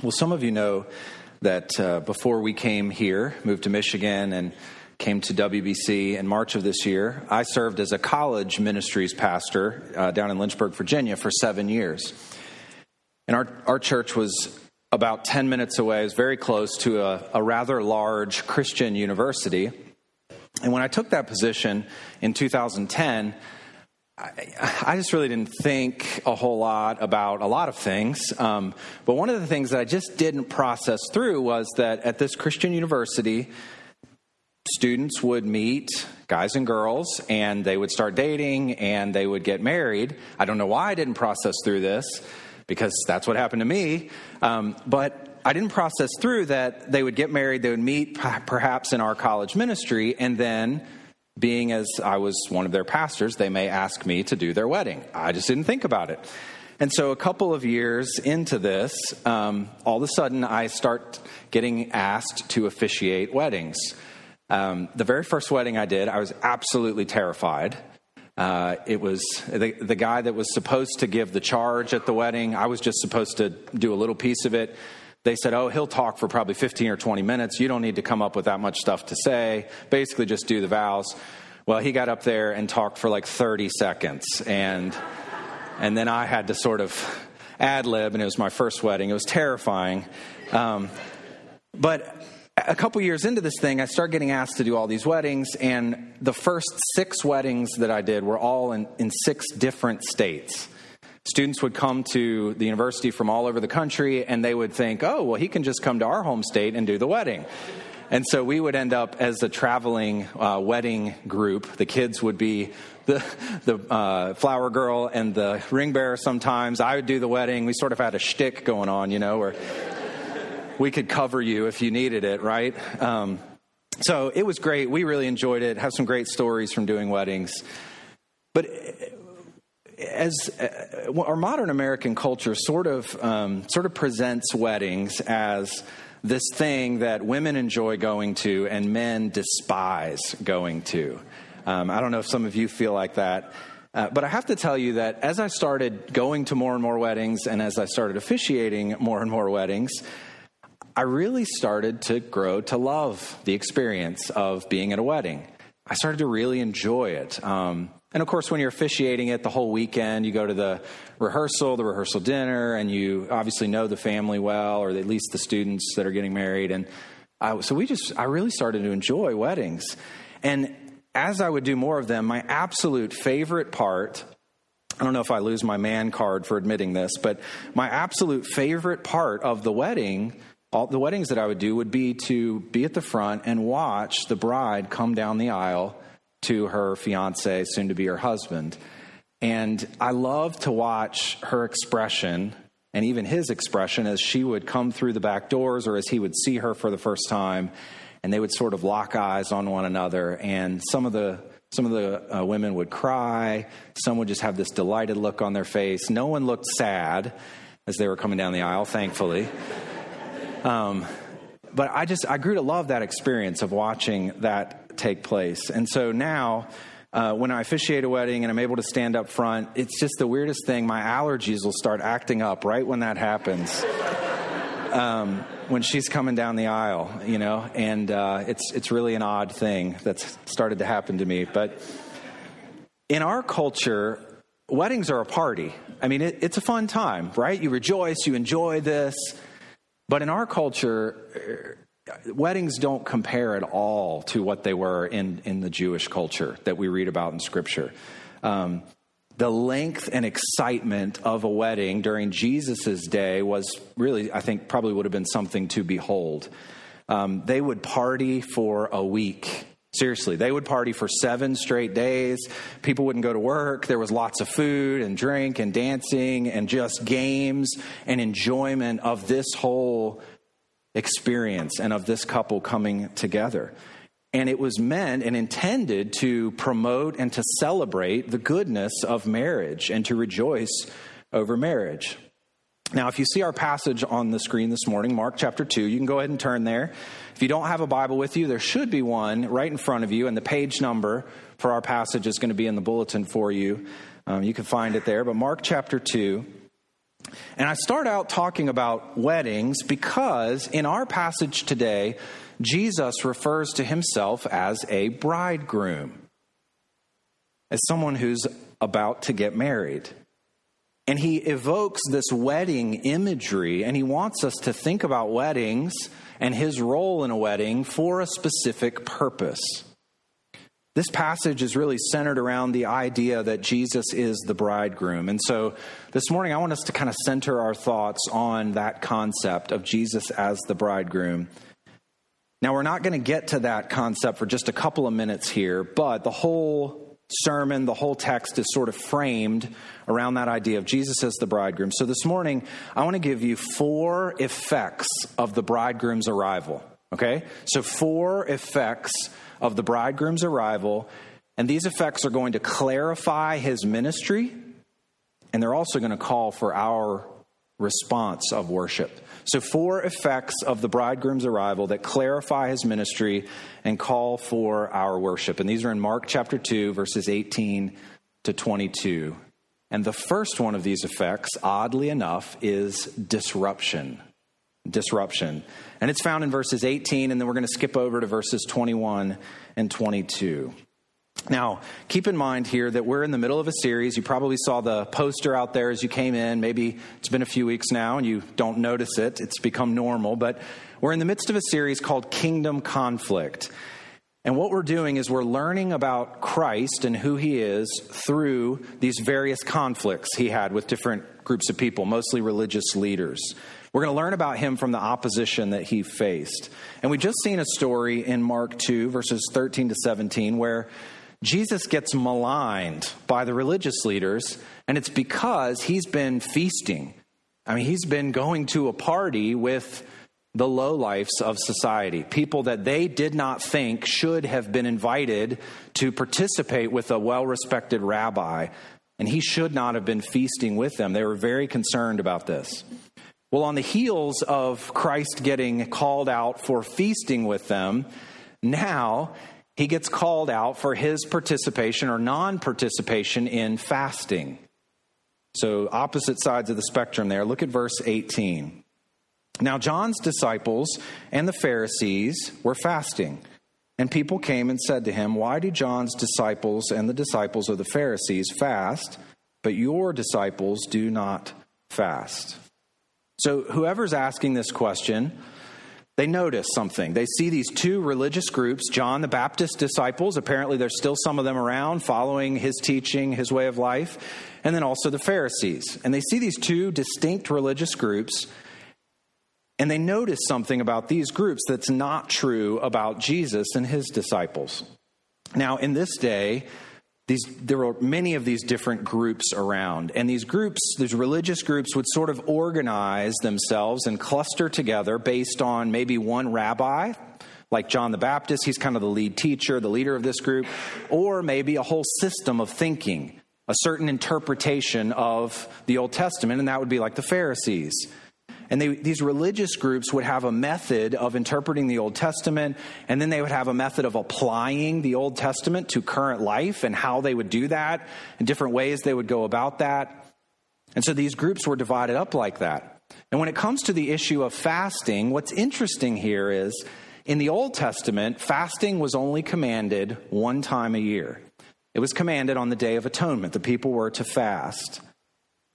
Well, some of you know that uh, before we came here, moved to Michigan, and came to WBC in March of this year, I served as a college ministries pastor uh, down in Lynchburg, Virginia for seven years. And our, our church was about 10 minutes away, it was very close to a, a rather large Christian university. And when I took that position in 2010, I, just really didn't think a whole lot about a lot of things. Um, but one of the things that I just didn't process through was that at this Christian university, students would meet guys and girls and they would start dating and they would get married. I don't know why I didn't process through this because that's what happened to me. Um, but I didn't process through that they would get married, they would meet perhaps in our college ministry, and then being as I was one of their pastors, they may ask me to do their wedding. I just didn't think about it. And so, a couple of years into this, um, all of a sudden, I start getting asked to officiate weddings. Um, the very first wedding I did, I was absolutely terrified. Uh, it was the, the guy that was supposed to give the charge at the wedding. I was just supposed to do a little piece of it. They said, Oh, he'll talk for probably 15 or 20 minutes. You don't need to come up with that much stuff to say. Basically, just do the vows. Well, he got up there and talked for like 30 seconds. And, and then I had to sort of ad lib, and it was my first wedding. It was terrifying. Um, but a couple years into this thing, I started getting asked to do all these weddings, and the first six weddings that I did were all in, in six different states. Students would come to the university from all over the country, and they would think, oh, well, he can just come to our home state and do the wedding. And so we would end up as a traveling uh, wedding group. The kids would be the, the uh, flower girl and the ring bearer sometimes. I would do the wedding. We sort of had a shtick going on, you know, where we could cover you if you needed it, right? Um, so it was great. We really enjoyed it. Have some great stories from doing weddings. But as uh, our modern American culture sort of um, sort of presents weddings as this thing that women enjoy going to and men despise going to. Um, I don't know if some of you feel like that. Uh, but I have to tell you that as I started going to more and more weddings and as I started officiating more and more weddings, I really started to grow to love the experience of being at a wedding. I started to really enjoy it. Um, and of course, when you're officiating it the whole weekend, you go to the rehearsal, the rehearsal dinner, and you obviously know the family well, or at least the students that are getting married. And I, so we just, I really started to enjoy weddings. And as I would do more of them, my absolute favorite part I don't know if I lose my man card for admitting this, but my absolute favorite part of the wedding, all the weddings that I would do, would be to be at the front and watch the bride come down the aisle to her fiance, soon to be her husband. And I love to watch her expression and even his expression as she would come through the back doors or as he would see her for the first time and they would sort of lock eyes on one another. And some of the some of the uh, women would cry. Some would just have this delighted look on their face. No one looked sad as they were coming down the aisle thankfully. Um, but i just i grew to love that experience of watching that take place. And so now, uh, when I officiate a wedding and I'm able to stand up front, it's just the weirdest thing. My allergies will start acting up right when that happens. Um, when she's coming down the aisle, you know, and uh, it's it's really an odd thing that's started to happen to me. But in our culture, weddings are a party. I mean, it, it's a fun time, right? You rejoice, you enjoy this. But in our culture, weddings don't compare at all to what they were in, in the Jewish culture that we read about in Scripture. Um, the length and excitement of a wedding during Jesus' day was really, I think, probably would have been something to behold. Um, they would party for a week. Seriously, they would party for seven straight days. People wouldn't go to work. There was lots of food and drink and dancing and just games and enjoyment of this whole experience and of this couple coming together. And it was meant and intended to promote and to celebrate the goodness of marriage and to rejoice over marriage. Now, if you see our passage on the screen this morning, Mark chapter 2, you can go ahead and turn there. If you don't have a Bible with you, there should be one right in front of you, and the page number for our passage is going to be in the bulletin for you. Um, you can find it there. But Mark chapter 2. And I start out talking about weddings because in our passage today, Jesus refers to himself as a bridegroom, as someone who's about to get married. And he evokes this wedding imagery, and he wants us to think about weddings and his role in a wedding for a specific purpose. This passage is really centered around the idea that Jesus is the bridegroom. And so this morning, I want us to kind of center our thoughts on that concept of Jesus as the bridegroom. Now, we're not going to get to that concept for just a couple of minutes here, but the whole sermon, the whole text is sort of framed around that idea of Jesus as the bridegroom. So this morning, I want to give you four effects of the bridegroom's arrival. Okay? So, four effects of the bridegroom's arrival. And these effects are going to clarify his ministry, and they're also going to call for our response of worship. So, four effects of the bridegroom's arrival that clarify his ministry and call for our worship. And these are in Mark chapter 2, verses 18 to 22. And the first one of these effects, oddly enough, is disruption. Disruption. And it's found in verses 18, and then we're going to skip over to verses 21 and 22. Now, keep in mind here that we're in the middle of a series. You probably saw the poster out there as you came in. Maybe it's been a few weeks now and you don't notice it. It's become normal. But we're in the midst of a series called Kingdom Conflict. And what we're doing is we're learning about Christ and who he is through these various conflicts he had with different groups of people, mostly religious leaders. We're going to learn about him from the opposition that he faced. And we just seen a story in Mark 2, verses 13 to 17, where Jesus gets maligned by the religious leaders, and it's because he's been feasting. I mean, he's been going to a party with the lowlifes of society, people that they did not think should have been invited to participate with a well respected rabbi, and he should not have been feasting with them. They were very concerned about this. Well, on the heels of Christ getting called out for feasting with them, now he gets called out for his participation or non participation in fasting. So, opposite sides of the spectrum there. Look at verse 18. Now, John's disciples and the Pharisees were fasting. And people came and said to him, Why do John's disciples and the disciples of the Pharisees fast, but your disciples do not fast? So, whoever's asking this question, they notice something. They see these two religious groups, John the Baptist disciples, apparently there's still some of them around following his teaching, his way of life, and then also the Pharisees. And they see these two distinct religious groups, and they notice something about these groups that's not true about Jesus and his disciples. Now, in this day, these, there were many of these different groups around. And these groups, these religious groups, would sort of organize themselves and cluster together based on maybe one rabbi, like John the Baptist. He's kind of the lead teacher, the leader of this group, or maybe a whole system of thinking, a certain interpretation of the Old Testament, and that would be like the Pharisees. And they, these religious groups would have a method of interpreting the Old Testament, and then they would have a method of applying the Old Testament to current life and how they would do that, and different ways they would go about that. And so these groups were divided up like that. And when it comes to the issue of fasting, what's interesting here is in the Old Testament, fasting was only commanded one time a year. It was commanded on the Day of Atonement. The people were to fast.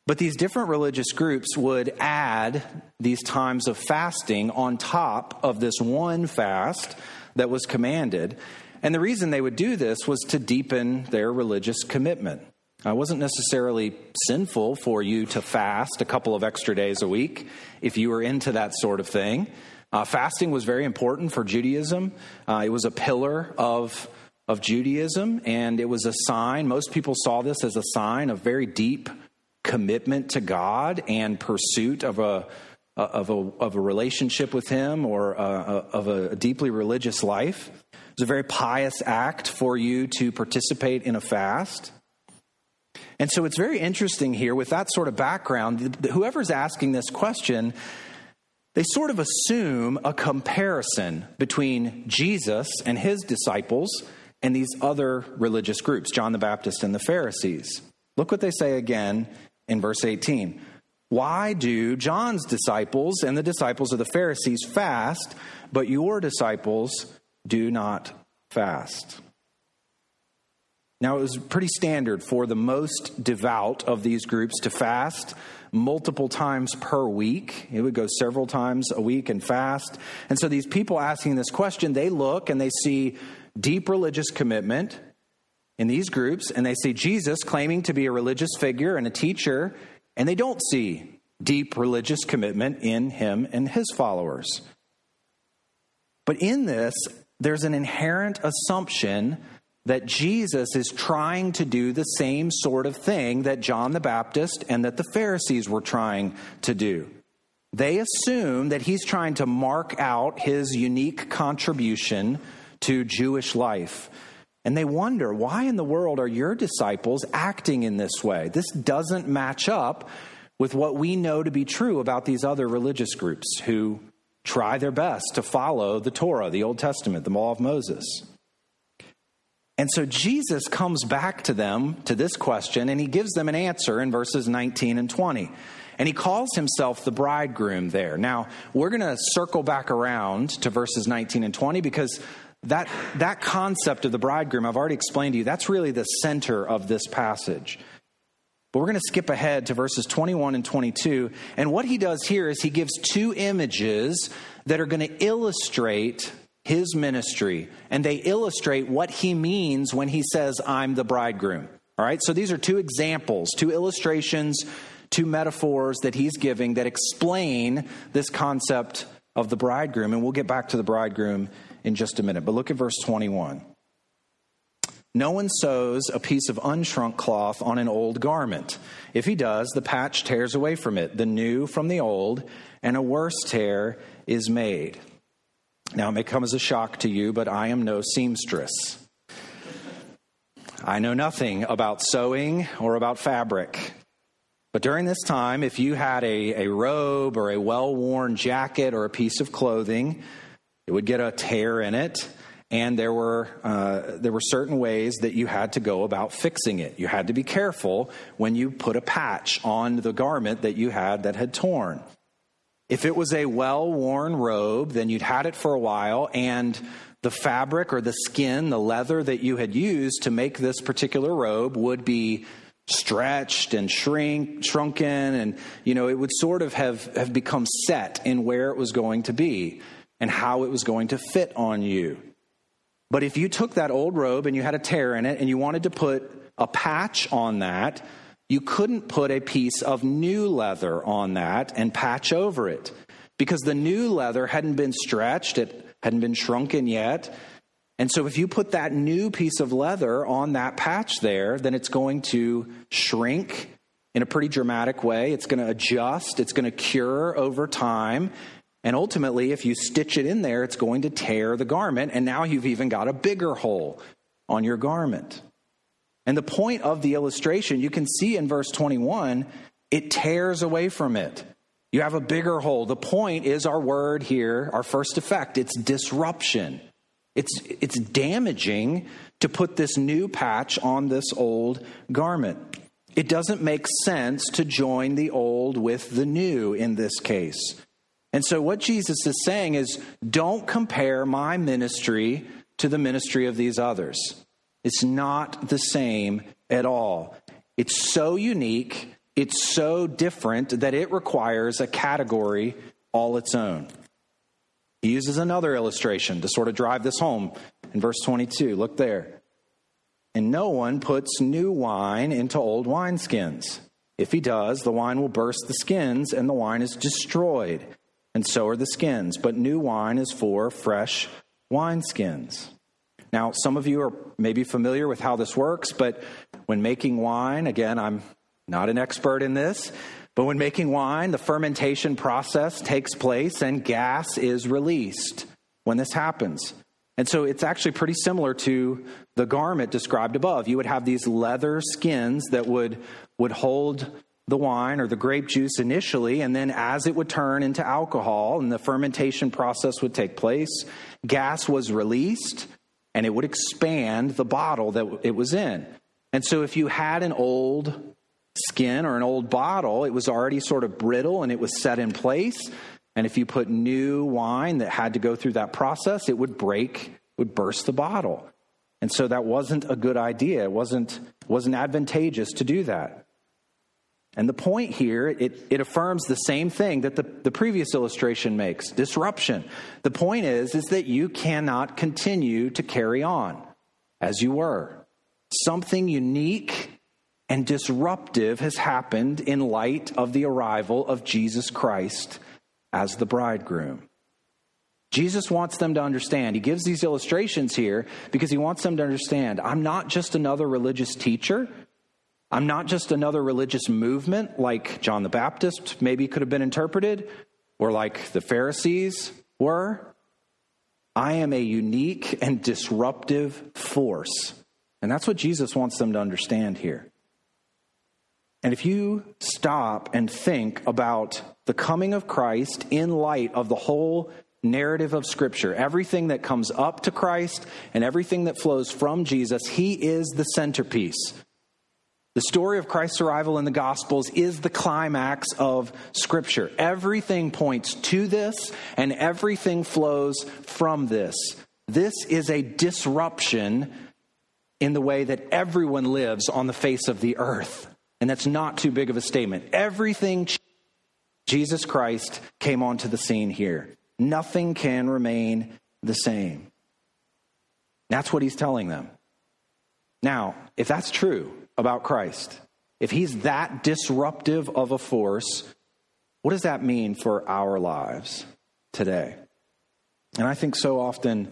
But these different religious groups would add these times of fasting on top of this one fast that was commanded. And the reason they would do this was to deepen their religious commitment. It wasn't necessarily sinful for you to fast a couple of extra days a week if you were into that sort of thing. Uh, fasting was very important for Judaism. Uh, it was a pillar of, of Judaism, and it was a sign. Most people saw this as a sign of very deep commitment to God and pursuit of a of a of a relationship with Him or a, of a deeply religious life. It's a very pious act for you to participate in a fast. And so it's very interesting here with that sort of background. Whoever's asking this question, they sort of assume a comparison between Jesus and his disciples and these other religious groups, John the Baptist and the Pharisees. Look what they say again in verse 18. Why do John's disciples and the disciples of the Pharisees fast, but your disciples do not fast? Now, it was pretty standard for the most devout of these groups to fast multiple times per week. It would go several times a week and fast. And so these people asking this question, they look and they see deep religious commitment in these groups, and they see Jesus claiming to be a religious figure and a teacher, and they don't see deep religious commitment in him and his followers. But in this, there's an inherent assumption that Jesus is trying to do the same sort of thing that John the Baptist and that the Pharisees were trying to do. They assume that he's trying to mark out his unique contribution to Jewish life. And they wonder, why in the world are your disciples acting in this way? This doesn't match up with what we know to be true about these other religious groups who try their best to follow the Torah, the Old Testament, the Law of Moses. And so Jesus comes back to them to this question and he gives them an answer in verses 19 and 20. And he calls himself the bridegroom there. Now, we're going to circle back around to verses 19 and 20 because that, that concept of the bridegroom, I've already explained to you, that's really the center of this passage. But we're going to skip ahead to verses 21 and 22. And what he does here is he gives two images that are going to illustrate his ministry, and they illustrate what he means when he says, I'm the bridegroom. All right, so these are two examples, two illustrations, two metaphors that he's giving that explain this concept of the bridegroom. And we'll get back to the bridegroom in just a minute. But look at verse 21. No one sews a piece of unshrunk cloth on an old garment. If he does, the patch tears away from it, the new from the old, and a worse tear is made. Now, it may come as a shock to you, but I am no seamstress. I know nothing about sewing or about fabric. But during this time, if you had a, a robe or a well worn jacket or a piece of clothing, it would get a tear in it. And there were, uh, there were certain ways that you had to go about fixing it. You had to be careful when you put a patch on the garment that you had that had torn. If it was a well worn robe, then you'd had it for a while, and the fabric or the skin, the leather that you had used to make this particular robe would be stretched and shrink, shrunken, and you know, it would sort of have, have become set in where it was going to be and how it was going to fit on you. But if you took that old robe and you had a tear in it and you wanted to put a patch on that, you couldn't put a piece of new leather on that and patch over it because the new leather hadn't been stretched, it hadn't been shrunken yet. And so, if you put that new piece of leather on that patch there, then it's going to shrink in a pretty dramatic way. It's going to adjust, it's going to cure over time. And ultimately, if you stitch it in there, it's going to tear the garment. And now you've even got a bigger hole on your garment. And the point of the illustration, you can see in verse 21, it tears away from it. You have a bigger hole. The point is our word here, our first effect, it's disruption. It's, it's damaging to put this new patch on this old garment. It doesn't make sense to join the old with the new in this case. And so, what Jesus is saying is don't compare my ministry to the ministry of these others. It's not the same at all. It's so unique, it's so different that it requires a category all its own. He uses another illustration to sort of drive this home in verse 22. Look there. And no one puts new wine into old wineskins. If he does, the wine will burst the skins, and the wine is destroyed, and so are the skins. But new wine is for fresh wineskins. Now, some of you are maybe familiar with how this works, but when making wine, again, I'm not an expert in this, but when making wine, the fermentation process takes place and gas is released when this happens. And so it's actually pretty similar to the garment described above. You would have these leather skins that would, would hold the wine or the grape juice initially, and then as it would turn into alcohol and the fermentation process would take place, gas was released and it would expand the bottle that it was in. And so if you had an old skin or an old bottle, it was already sort of brittle and it was set in place. And if you put new wine that had to go through that process, it would break, would burst the bottle. And so that wasn't a good idea. It wasn't, wasn't advantageous to do that. And the point here, it, it affirms the same thing that the, the previous illustration makes disruption. The point is, is that you cannot continue to carry on as you were. Something unique and disruptive has happened in light of the arrival of Jesus Christ as the bridegroom. Jesus wants them to understand. He gives these illustrations here because he wants them to understand I'm not just another religious teacher. I'm not just another religious movement like John the Baptist maybe could have been interpreted, or like the Pharisees were. I am a unique and disruptive force. And that's what Jesus wants them to understand here. And if you stop and think about the coming of Christ in light of the whole narrative of Scripture, everything that comes up to Christ and everything that flows from Jesus, He is the centerpiece. The story of Christ's arrival in the Gospels is the climax of Scripture. Everything points to this, and everything flows from this. This is a disruption in the way that everyone lives on the face of the earth. And that's not too big of a statement. Everything Jesus Christ came onto the scene here. Nothing can remain the same. That's what he's telling them. Now, if that's true, about Christ, if he's that disruptive of a force, what does that mean for our lives today? And I think so often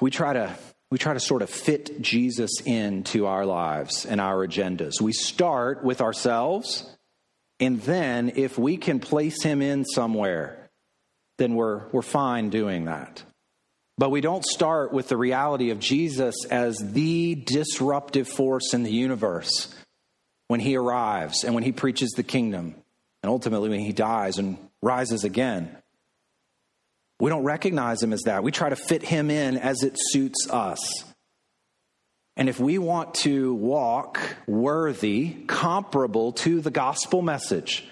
we try to we try to sort of fit Jesus into our lives and our agendas. We start with ourselves, and then if we can place him in somewhere, then we're, we're fine doing that. But we don't start with the reality of Jesus as the disruptive force in the universe when he arrives and when he preaches the kingdom, and ultimately when he dies and rises again. We don't recognize him as that. We try to fit him in as it suits us. And if we want to walk worthy, comparable to the gospel message,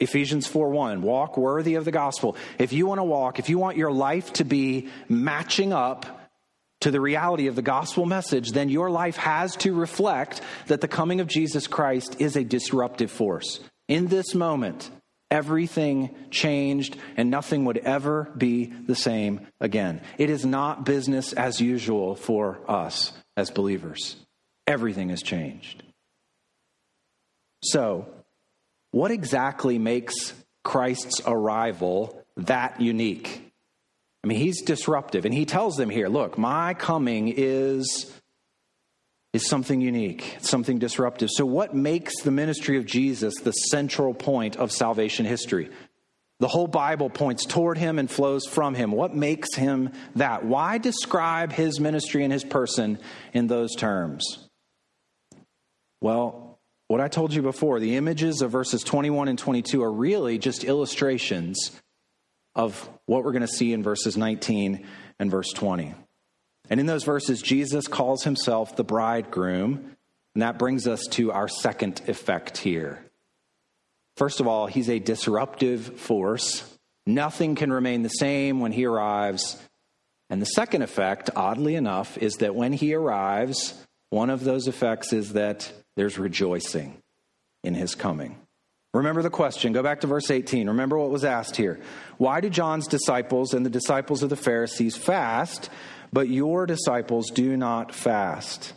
Ephesians 4 1, walk worthy of the gospel. If you want to walk, if you want your life to be matching up to the reality of the gospel message, then your life has to reflect that the coming of Jesus Christ is a disruptive force. In this moment, everything changed and nothing would ever be the same again. It is not business as usual for us as believers. Everything has changed. So, what exactly makes Christ's arrival that unique? I mean, he's disruptive, and he tells them here look, my coming is, is something unique, something disruptive. So, what makes the ministry of Jesus the central point of salvation history? The whole Bible points toward him and flows from him. What makes him that? Why describe his ministry and his person in those terms? Well, what I told you before, the images of verses 21 and 22 are really just illustrations of what we're going to see in verses 19 and verse 20. And in those verses, Jesus calls himself the bridegroom, and that brings us to our second effect here. First of all, he's a disruptive force. Nothing can remain the same when he arrives. And the second effect, oddly enough, is that when he arrives, one of those effects is that there's rejoicing in his coming. Remember the question. Go back to verse 18. Remember what was asked here. Why do John's disciples and the disciples of the Pharisees fast, but your disciples do not fast?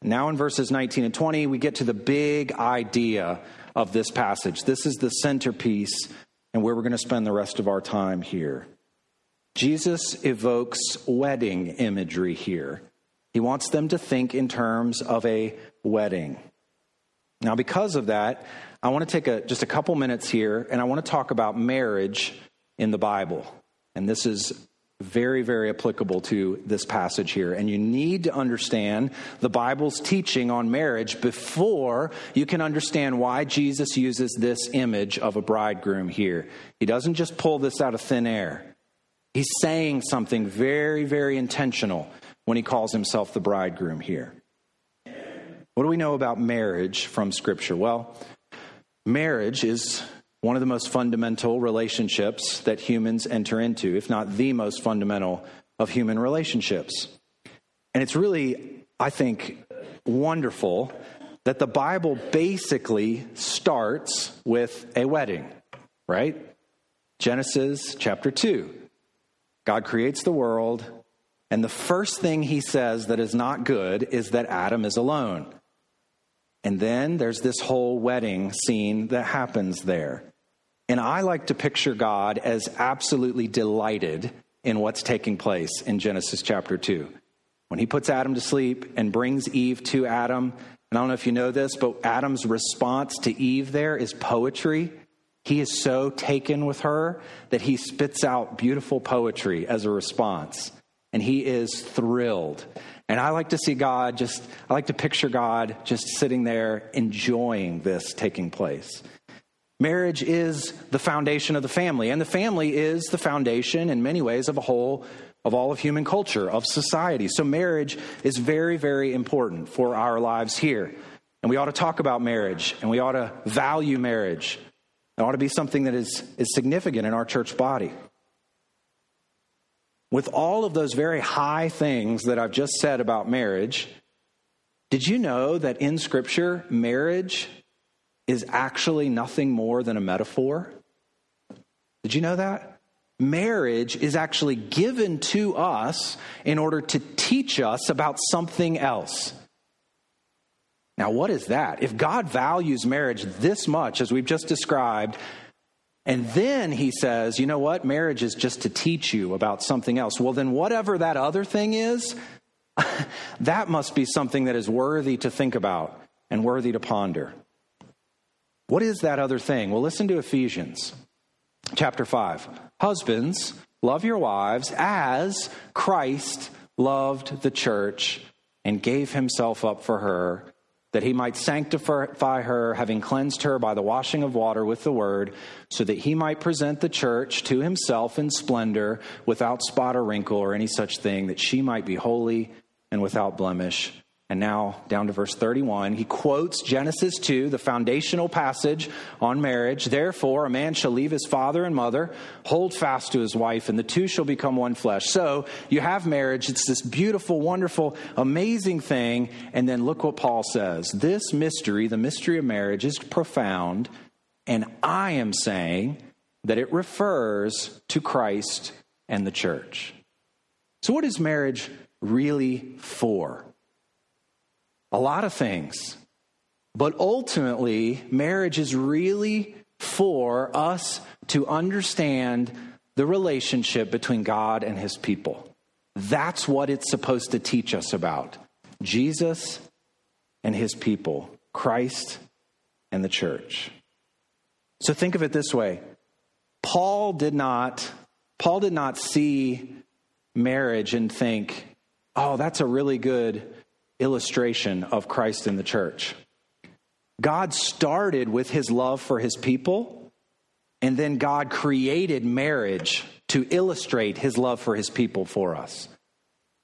Now, in verses 19 and 20, we get to the big idea of this passage. This is the centerpiece and where we're going to spend the rest of our time here. Jesus evokes wedding imagery here. He wants them to think in terms of a wedding. Now, because of that, I want to take a, just a couple minutes here and I want to talk about marriage in the Bible. And this is very, very applicable to this passage here. And you need to understand the Bible's teaching on marriage before you can understand why Jesus uses this image of a bridegroom here. He doesn't just pull this out of thin air, he's saying something very, very intentional when he calls himself the bridegroom here. What do we know about marriage from Scripture? Well, marriage is one of the most fundamental relationships that humans enter into, if not the most fundamental of human relationships. And it's really, I think, wonderful that the Bible basically starts with a wedding, right? Genesis chapter 2. God creates the world, and the first thing he says that is not good is that Adam is alone. And then there's this whole wedding scene that happens there. And I like to picture God as absolutely delighted in what's taking place in Genesis chapter 2. When he puts Adam to sleep and brings Eve to Adam, and I don't know if you know this, but Adam's response to Eve there is poetry. He is so taken with her that he spits out beautiful poetry as a response. And he is thrilled. And I like to see God just, I like to picture God just sitting there enjoying this taking place. Marriage is the foundation of the family, and the family is the foundation in many ways of a whole of all of human culture, of society. So marriage is very, very important for our lives here. And we ought to talk about marriage and we ought to value marriage. It ought to be something that is, is significant in our church body. With all of those very high things that I've just said about marriage, did you know that in Scripture, marriage is actually nothing more than a metaphor. Did you know that? Marriage is actually given to us in order to teach us about something else. Now, what is that? If God values marriage this much, as we've just described, and then he says, you know what? Marriage is just to teach you about something else. Well, then, whatever that other thing is, that must be something that is worthy to think about and worthy to ponder. What is that other thing? Well, listen to Ephesians chapter 5. Husbands, love your wives as Christ loved the church and gave himself up for her, that he might sanctify her, having cleansed her by the washing of water with the word, so that he might present the church to himself in splendor, without spot or wrinkle or any such thing, that she might be holy and without blemish. And now down to verse 31, he quotes Genesis 2, the foundational passage on marriage. Therefore, a man shall leave his father and mother, hold fast to his wife, and the two shall become one flesh. So you have marriage. It's this beautiful, wonderful, amazing thing. And then look what Paul says. This mystery, the mystery of marriage, is profound. And I am saying that it refers to Christ and the church. So, what is marriage really for? A lot of things. But ultimately, marriage is really for us to understand the relationship between God and his people. That's what it's supposed to teach us about Jesus and his people, Christ and the church. So think of it this way. Paul did not Paul did not see marriage and think, "Oh, that's a really good illustration of Christ in the church. God started with his love for his people, and then God created marriage to illustrate his love for his people for us.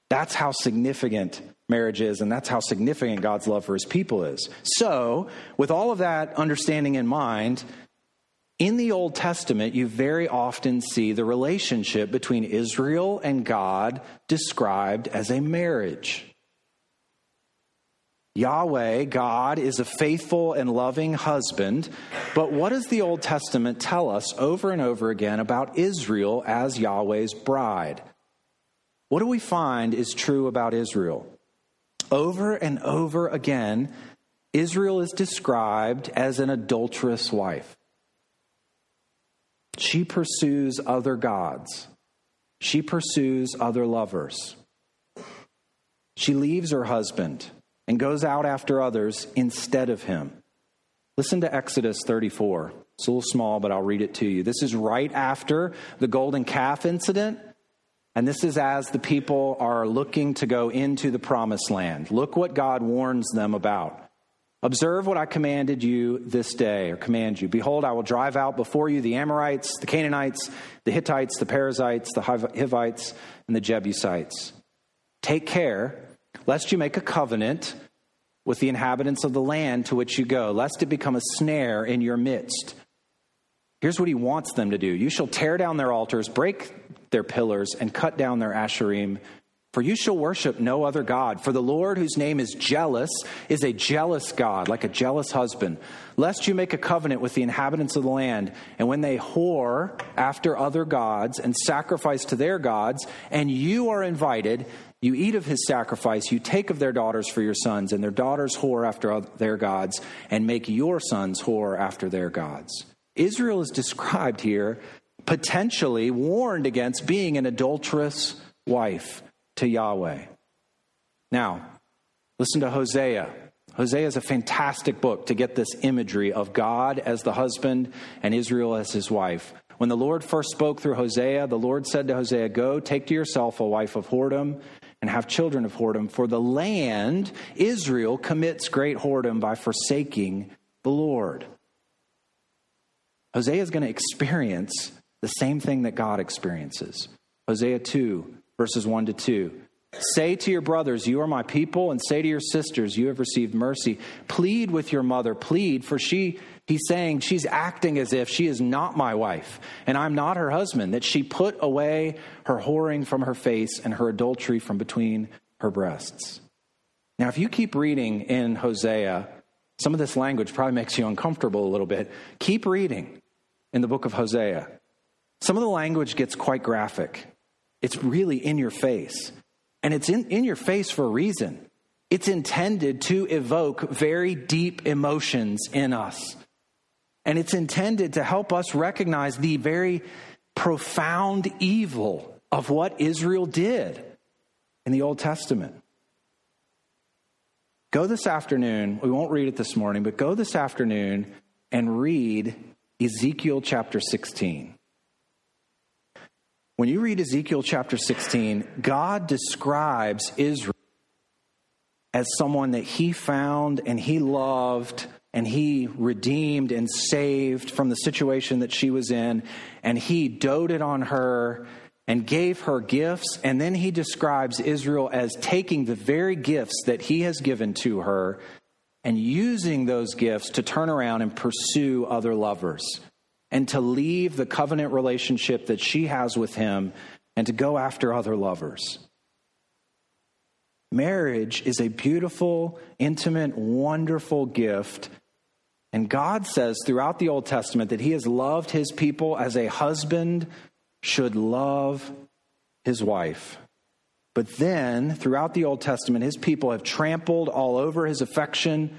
That's how significant marriage is, and that's how significant God's love for his people is. So, with all of that understanding in mind, in the Old Testament, you very often see the relationship between Israel and God described as a marriage. Yahweh, God, is a faithful and loving husband. But what does the Old Testament tell us over and over again about Israel as Yahweh's bride? What do we find is true about Israel? Over and over again, Israel is described as an adulterous wife. She pursues other gods, she pursues other lovers. She leaves her husband and goes out after others instead of him. Listen to Exodus 34. It's a little small, but I'll read it to you. This is right after the golden calf incident. And this is as the people are looking to go into the promised land. Look what God warns them about. Observe what I commanded you this day, or command you. Behold, I will drive out before you the Amorites, the Canaanites, the Hittites, the Perizzites, the Hivites, and the Jebusites. Take care lest you make a covenant with the inhabitants of the land to which you go, lest it become a snare in your midst. Here's what he wants them to do You shall tear down their altars, break their pillars, and cut down their asherim. For you shall worship no other God. For the Lord, whose name is jealous, is a jealous God, like a jealous husband. Lest you make a covenant with the inhabitants of the land, and when they whore after other gods and sacrifice to their gods, and you are invited, you eat of his sacrifice, you take of their daughters for your sons, and their daughters whore after their gods, and make your sons whore after their gods. Israel is described here, potentially warned against being an adulterous wife to Yahweh. Now, listen to Hosea. Hosea is a fantastic book to get this imagery of God as the husband and Israel as his wife. When the Lord first spoke through Hosea, the Lord said to Hosea, Go, take to yourself a wife of whoredom and have children of whoredom, for the land, Israel, commits great whoredom by forsaking the Lord. Hosea is going to experience the same thing that God experiences. Hosea 2, verses 1 to 2. Say to your brothers, You are my people, and say to your sisters, You have received mercy. Plead with your mother, plead, for she, he's saying, she's acting as if she is not my wife, and I'm not her husband, that she put away her whoring from her face and her adultery from between her breasts. Now, if you keep reading in Hosea, some of this language probably makes you uncomfortable a little bit. Keep reading in the book of Hosea. Some of the language gets quite graphic. It's really in your face. And it's in, in your face for a reason. It's intended to evoke very deep emotions in us. And it's intended to help us recognize the very profound evil of what Israel did in the Old Testament. Go this afternoon, we won't read it this morning, but go this afternoon and read Ezekiel chapter 16. When you read Ezekiel chapter 16, God describes Israel as someone that he found and he loved and he redeemed and saved from the situation that she was in, and he doted on her and gave her gifts. And then he describes Israel as taking the very gifts that he has given to her and using those gifts to turn around and pursue other lovers and to leave the covenant relationship that she has with him and to go after other lovers. Marriage is a beautiful, intimate, wonderful gift. And God says throughout the Old Testament that He has loved His people as a husband should love his wife. But then, throughout the Old Testament, His people have trampled all over His affection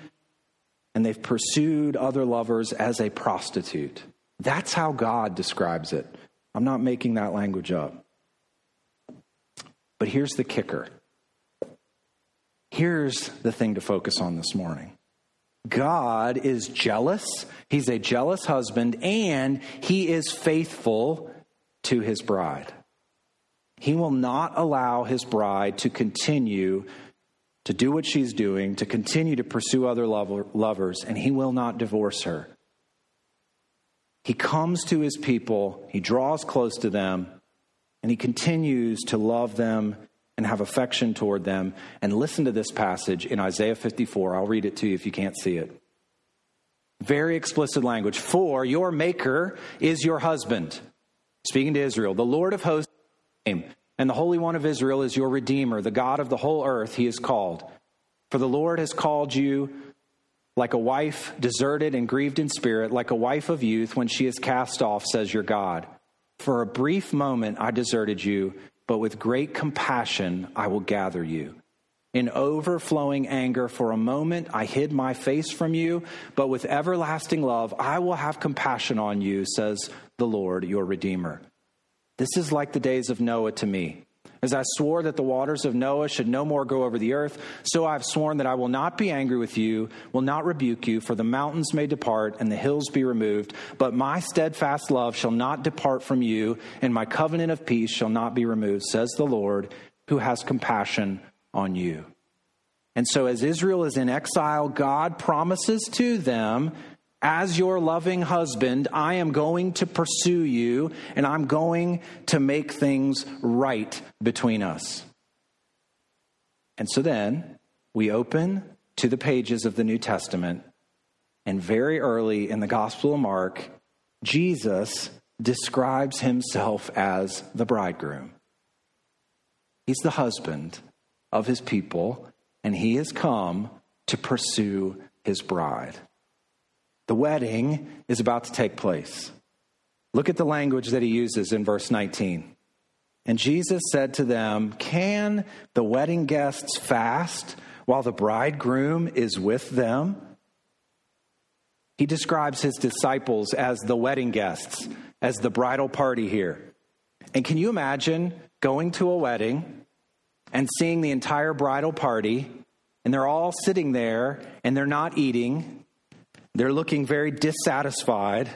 and they've pursued other lovers as a prostitute. That's how God describes it. I'm not making that language up. But here's the kicker. Here's the thing to focus on this morning. God is jealous. He's a jealous husband, and he is faithful to his bride. He will not allow his bride to continue to do what she's doing, to continue to pursue other lovers, and he will not divorce her. He comes to his people, he draws close to them, and he continues to love them and have affection toward them. And listen to this passage in Isaiah 54. I'll read it to you if you can't see it. Very explicit language. For your maker is your husband. Speaking to Israel, the Lord of hosts and the Holy One of Israel is your Redeemer, the God of the whole earth, he is called. For the Lord has called you like a wife deserted and grieved in spirit, like a wife of youth when she is cast off, says your God. For a brief moment I deserted you, but with great compassion I will gather you. In overflowing anger, for a moment I hid my face from you, but with everlasting love I will have compassion on you, says the Lord, your Redeemer. This is like the days of Noah to me as I swore that the waters of Noah should no more go over the earth, so I have sworn that I will not be angry with you, will not rebuke you, for the mountains may depart and the hills be removed, but my steadfast love shall not depart from you, and my covenant of peace shall not be removed, says the Lord, who has compassion on you. And so, as Israel is in exile, God promises to them as your loving husband, I am going to pursue you and I'm going to make things right between us. And so then we open to the pages of the New Testament, and very early in the Gospel of Mark, Jesus describes himself as the bridegroom. He's the husband of his people, and he has come to pursue his bride. The wedding is about to take place. Look at the language that he uses in verse 19. And Jesus said to them, Can the wedding guests fast while the bridegroom is with them? He describes his disciples as the wedding guests, as the bridal party here. And can you imagine going to a wedding and seeing the entire bridal party, and they're all sitting there and they're not eating, they're looking very dissatisfied,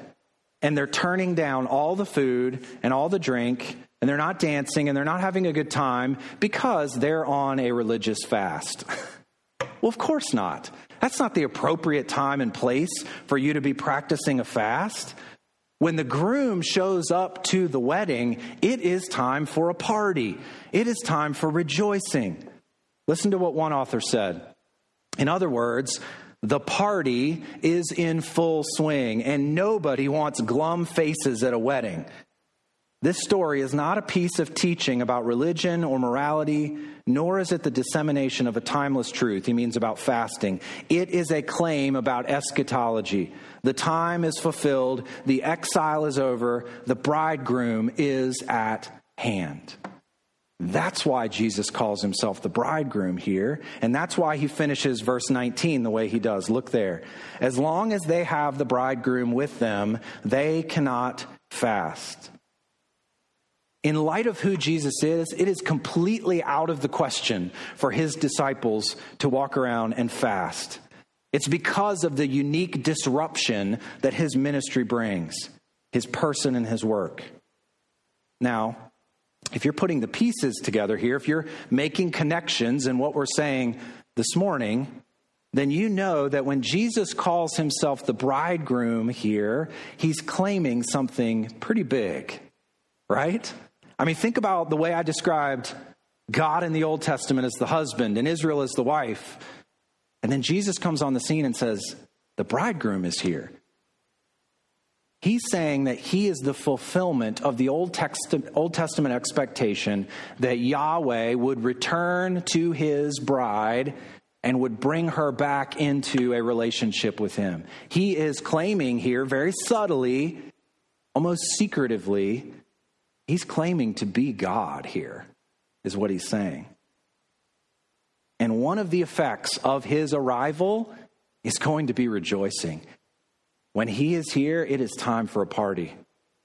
and they're turning down all the food and all the drink, and they're not dancing and they're not having a good time because they're on a religious fast? well, of course not. That's not the appropriate time and place for you to be practicing a fast. When the groom shows up to the wedding, it is time for a party. It is time for rejoicing. Listen to what one author said. In other words, the party is in full swing, and nobody wants glum faces at a wedding. This story is not a piece of teaching about religion or morality, nor is it the dissemination of a timeless truth. He means about fasting. It is a claim about eschatology. The time is fulfilled, the exile is over, the bridegroom is at hand. That's why Jesus calls himself the bridegroom here, and that's why he finishes verse 19 the way he does. Look there. As long as they have the bridegroom with them, they cannot fast in light of who Jesus is, it is completely out of the question for his disciples to walk around and fast. It's because of the unique disruption that his ministry brings, his person and his work. Now, if you're putting the pieces together here, if you're making connections in what we're saying this morning, then you know that when Jesus calls himself the bridegroom here, he's claiming something pretty big, right? I mean, think about the way I described God in the Old Testament as the husband and Israel as the wife. And then Jesus comes on the scene and says, The bridegroom is here. He's saying that he is the fulfillment of the Old, Old Testament expectation that Yahweh would return to his bride and would bring her back into a relationship with him. He is claiming here, very subtly, almost secretively, He's claiming to be God here, is what he's saying. And one of the effects of his arrival is going to be rejoicing. When he is here, it is time for a party.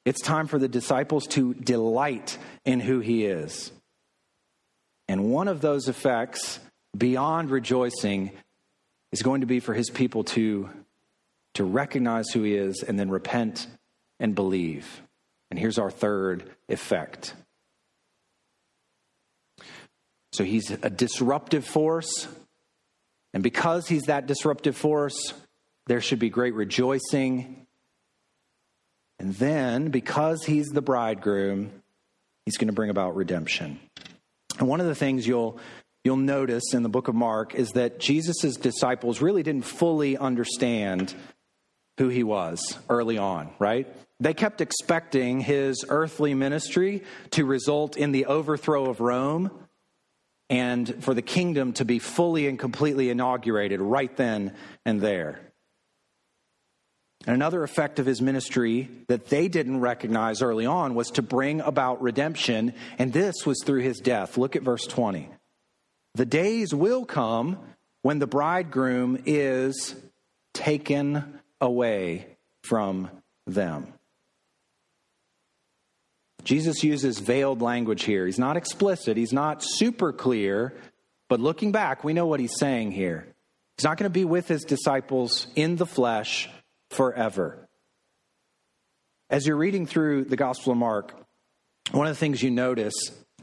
It's time for the disciples to delight in who he is. And one of those effects, beyond rejoicing, is going to be for his people to, to recognize who he is and then repent and believe. And here's our third effect. So he's a disruptive force. And because he's that disruptive force, there should be great rejoicing. And then, because he's the bridegroom, he's going to bring about redemption. And one of the things you'll you'll notice in the book of Mark is that Jesus' disciples really didn't fully understand who he was early on, right? They kept expecting his earthly ministry to result in the overthrow of Rome and for the kingdom to be fully and completely inaugurated right then and there. And another effect of his ministry that they didn't recognize early on was to bring about redemption, and this was through his death. Look at verse 20. The days will come when the bridegroom is taken away from them. Jesus uses veiled language here. He's not explicit, he's not super clear, but looking back, we know what he's saying here. He's not going to be with his disciples in the flesh forever. As you're reading through the Gospel of Mark, one of the things you notice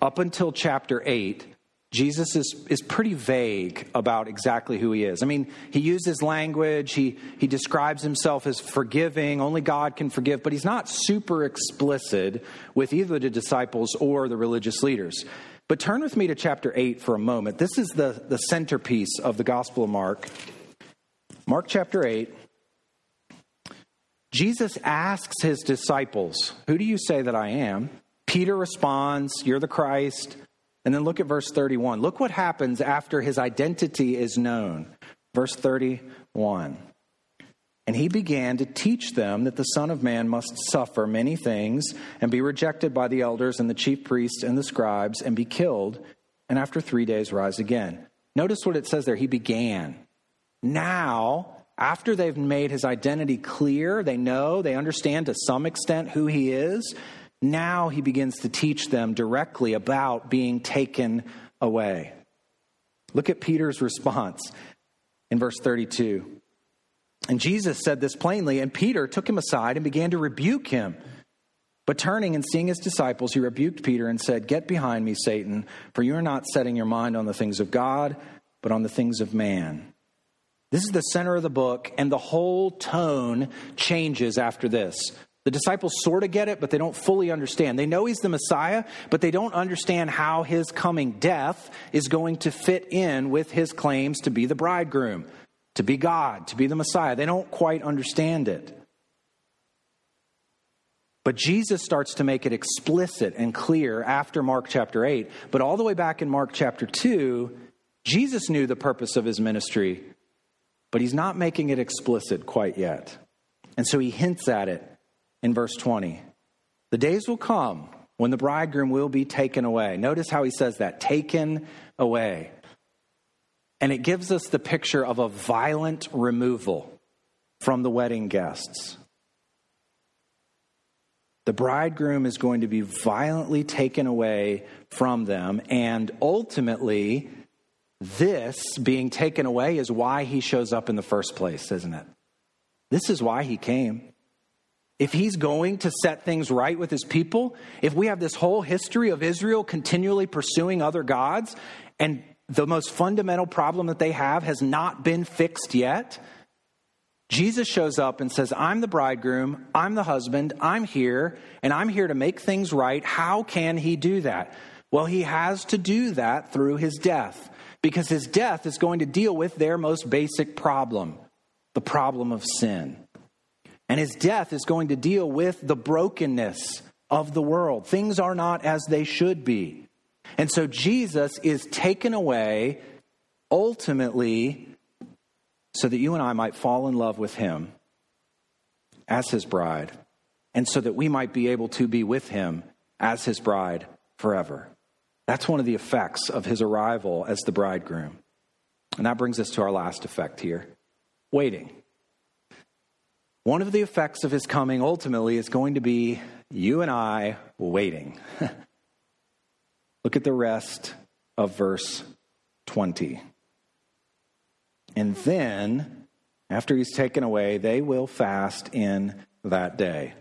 up until chapter 8 Jesus is, is pretty vague about exactly who he is. I mean, he uses language, he, he describes himself as forgiving, only God can forgive, but he's not super explicit with either the disciples or the religious leaders. But turn with me to chapter 8 for a moment. This is the, the centerpiece of the Gospel of Mark. Mark chapter 8. Jesus asks his disciples, Who do you say that I am? Peter responds, You're the Christ. And then look at verse 31. Look what happens after his identity is known. Verse 31. And he began to teach them that the Son of Man must suffer many things and be rejected by the elders and the chief priests and the scribes and be killed, and after three days rise again. Notice what it says there. He began. Now, after they've made his identity clear, they know, they understand to some extent who he is, now he begins to teach them directly about being taken away. Look at Peter's response in verse 32. And Jesus said this plainly, and Peter took him aside and began to rebuke him. But turning and seeing his disciples, he rebuked Peter and said, Get behind me, Satan, for you are not setting your mind on the things of God, but on the things of man. This is the center of the book, and the whole tone changes after this. The disciples sort of get it, but they don't fully understand. They know he's the Messiah, but they don't understand how his coming death is going to fit in with his claims to be the bridegroom to be God, to be the Messiah. They don't quite understand it. But Jesus starts to make it explicit and clear after Mark chapter 8. But all the way back in Mark chapter 2, Jesus knew the purpose of his ministry, but he's not making it explicit quite yet. And so he hints at it in verse 20. The days will come when the bridegroom will be taken away. Notice how he says that taken away. And it gives us the picture of a violent removal from the wedding guests. The bridegroom is going to be violently taken away from them, and ultimately, this being taken away is why he shows up in the first place, isn't it? This is why he came. If he's going to set things right with his people, if we have this whole history of Israel continually pursuing other gods and the most fundamental problem that they have has not been fixed yet. Jesus shows up and says, I'm the bridegroom, I'm the husband, I'm here, and I'm here to make things right. How can he do that? Well, he has to do that through his death, because his death is going to deal with their most basic problem the problem of sin. And his death is going to deal with the brokenness of the world. Things are not as they should be. And so Jesus is taken away ultimately so that you and I might fall in love with him as his bride, and so that we might be able to be with him as his bride forever. That's one of the effects of his arrival as the bridegroom. And that brings us to our last effect here waiting. One of the effects of his coming ultimately is going to be you and I waiting. Look at the rest of verse 20. And then, after he's taken away, they will fast in that day.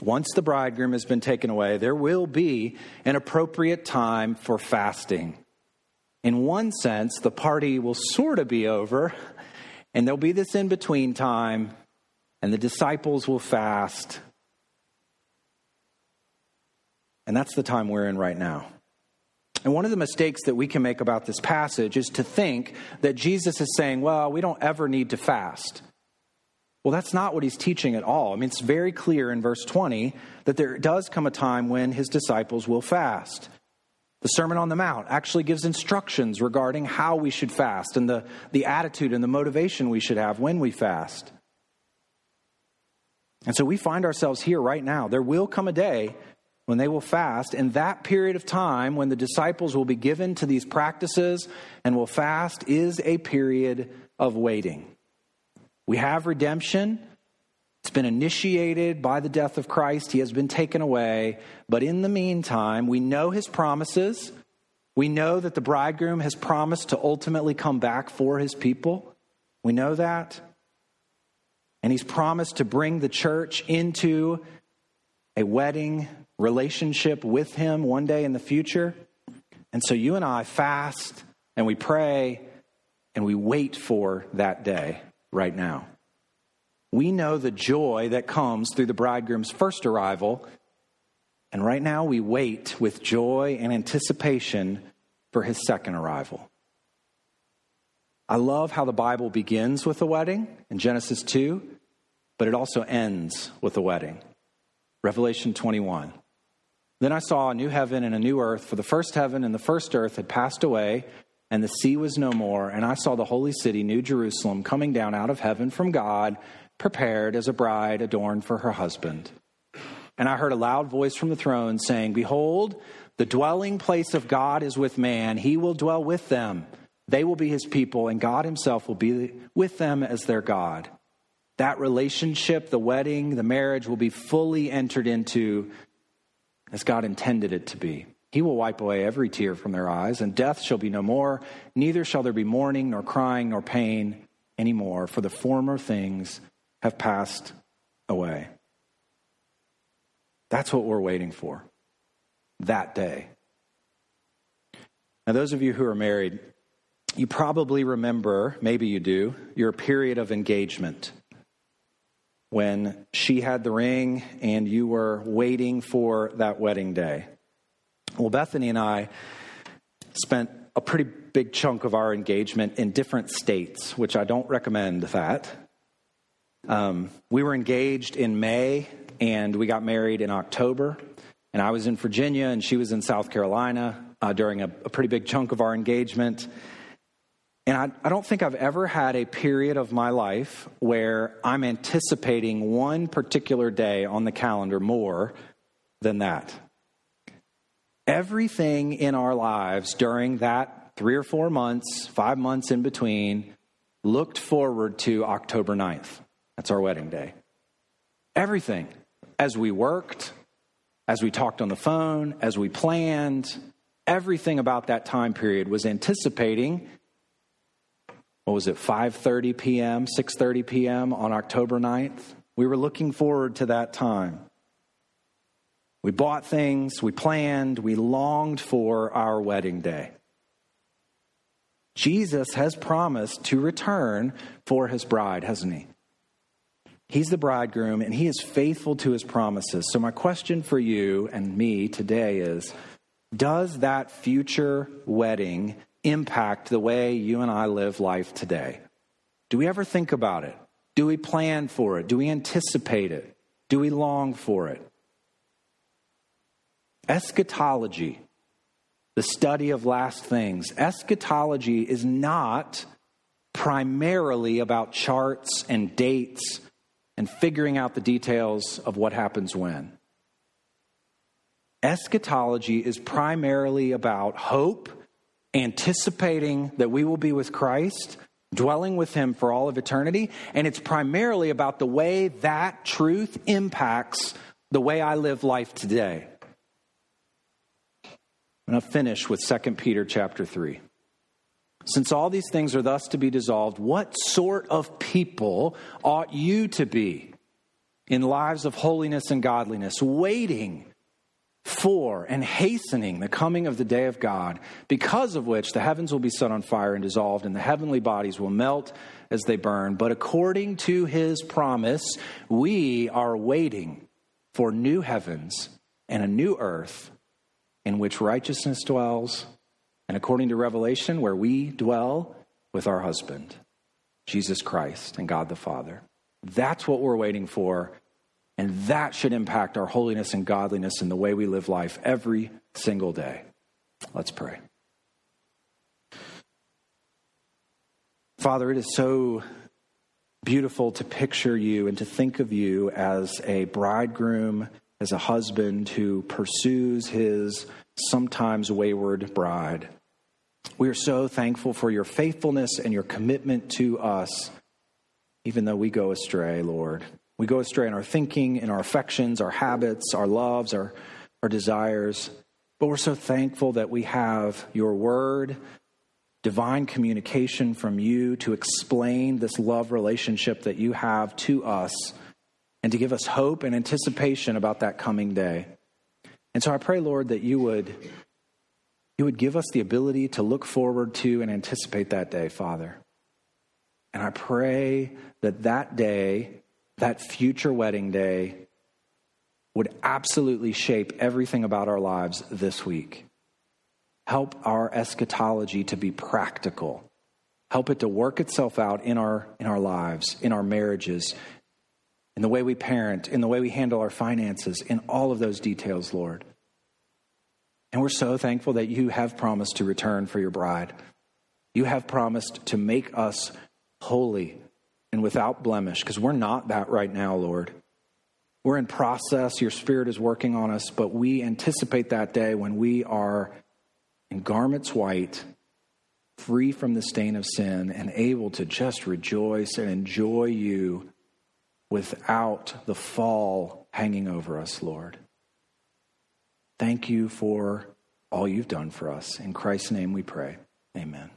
Once the bridegroom has been taken away, there will be an appropriate time for fasting. In one sense, the party will sort of be over, and there'll be this in between time, and the disciples will fast, and that's the time we're in right now. And one of the mistakes that we can make about this passage is to think that Jesus is saying, well, we don't ever need to fast. Well, that's not what he's teaching at all. I mean, it's very clear in verse 20 that there does come a time when his disciples will fast. The Sermon on the Mount actually gives instructions regarding how we should fast and the, the attitude and the motivation we should have when we fast. And so we find ourselves here right now. There will come a day when they will fast, and that period of time when the disciples will be given to these practices and will fast is a period of waiting. We have redemption. It's been initiated by the death of Christ. He has been taken away. But in the meantime, we know his promises. We know that the bridegroom has promised to ultimately come back for his people. We know that. And he's promised to bring the church into a wedding relationship with Him one day in the future. And so you and I fast and we pray and we wait for that day right now. We know the joy that comes through the bridegroom's first arrival, And right now we wait with joy and anticipation for his second arrival. I love how the Bible begins with a wedding in Genesis 2, but it also ends with a wedding. Revelation 21. Then I saw a new heaven and a new earth, for the first heaven and the first earth had passed away, and the sea was no more. And I saw the holy city, New Jerusalem, coming down out of heaven from God, prepared as a bride adorned for her husband. And I heard a loud voice from the throne saying, Behold, the dwelling place of God is with man. He will dwell with them. They will be his people, and God himself will be with them as their God. That relationship, the wedding, the marriage will be fully entered into as God intended it to be. He will wipe away every tear from their eyes, and death shall be no more. Neither shall there be mourning, nor crying, nor pain anymore, for the former things have passed away. That's what we're waiting for that day. Now, those of you who are married, you probably remember, maybe you do, your period of engagement when she had the ring and you were waiting for that wedding day. Well, Bethany and I spent a pretty big chunk of our engagement in different states, which I don't recommend that. Um, we were engaged in May and we got married in October. And I was in Virginia and she was in South Carolina uh, during a, a, pretty big chunk of our engagement. And I, I don't think I've ever had a period of my life where I'm anticipating one particular day on the calendar more than that. Everything in our lives during that three or four months, five months in between, looked forward to October 9th. That's our wedding day. Everything. As we worked, as we talked on the phone, as we planned, everything about that time period was anticipating what was it 5:30 p.m., 6:30 p.m. on October 9th. We were looking forward to that time. We bought things, we planned, we longed for our wedding day. Jesus has promised to return for his bride, hasn't he? He's the bridegroom and he is faithful to his promises. So, my question for you and me today is Does that future wedding impact the way you and I live life today? Do we ever think about it? Do we plan for it? Do we anticipate it? Do we long for it? Eschatology, the study of last things, eschatology is not primarily about charts and dates and figuring out the details of what happens when. Eschatology is primarily about hope, anticipating that we will be with Christ, dwelling with Him for all of eternity, and it's primarily about the way that truth impacts the way I live life today. I'm going to finish with 2 Peter chapter 3. Since all these things are thus to be dissolved, what sort of people ought you to be in lives of holiness and godliness, waiting for and hastening the coming of the day of God, because of which the heavens will be set on fire and dissolved, and the heavenly bodies will melt as they burn. But according to his promise, we are waiting for new heavens and a new earth in which righteousness dwells and according to Revelation, where we dwell with our husband, Jesus Christ and God the Father. That's what we're waiting for. And that should impact our holiness and godliness in the way we live life every single day. Let's pray. Father, it is so beautiful to picture you and to think of you as a bridegroom, as a husband who pursues his sometimes wayward bride. We are so thankful for your faithfulness and your commitment to us, even though we go astray, Lord. We go astray in our thinking, in our affections, our habits, our loves, our, our desires. But we're so thankful that we have your word, divine communication from you to explain this love relationship that you have to us and to give us hope and anticipation about that coming day. And so I pray, Lord, that you would you would give us the ability to look forward to and anticipate that day, Father. And I pray that that day, that future wedding day, would absolutely shape everything about our lives this week. Help our eschatology to be practical. Help it to work itself out in our, in our lives, in our marriages, in the way we parent, in the way we handle our finances, in all of those details, Lord. And we're so thankful that you have promised to return for your bride. You have promised to make us holy and without blemish, because we're not that right now, Lord. We're in process. Your Spirit is working on us, but we anticipate that day when we are in garments white, free from the stain of sin, and able to just rejoice and enjoy you without the fall hanging over us, Lord. Thank you for all you've done for us. In Christ's name we pray. Amen.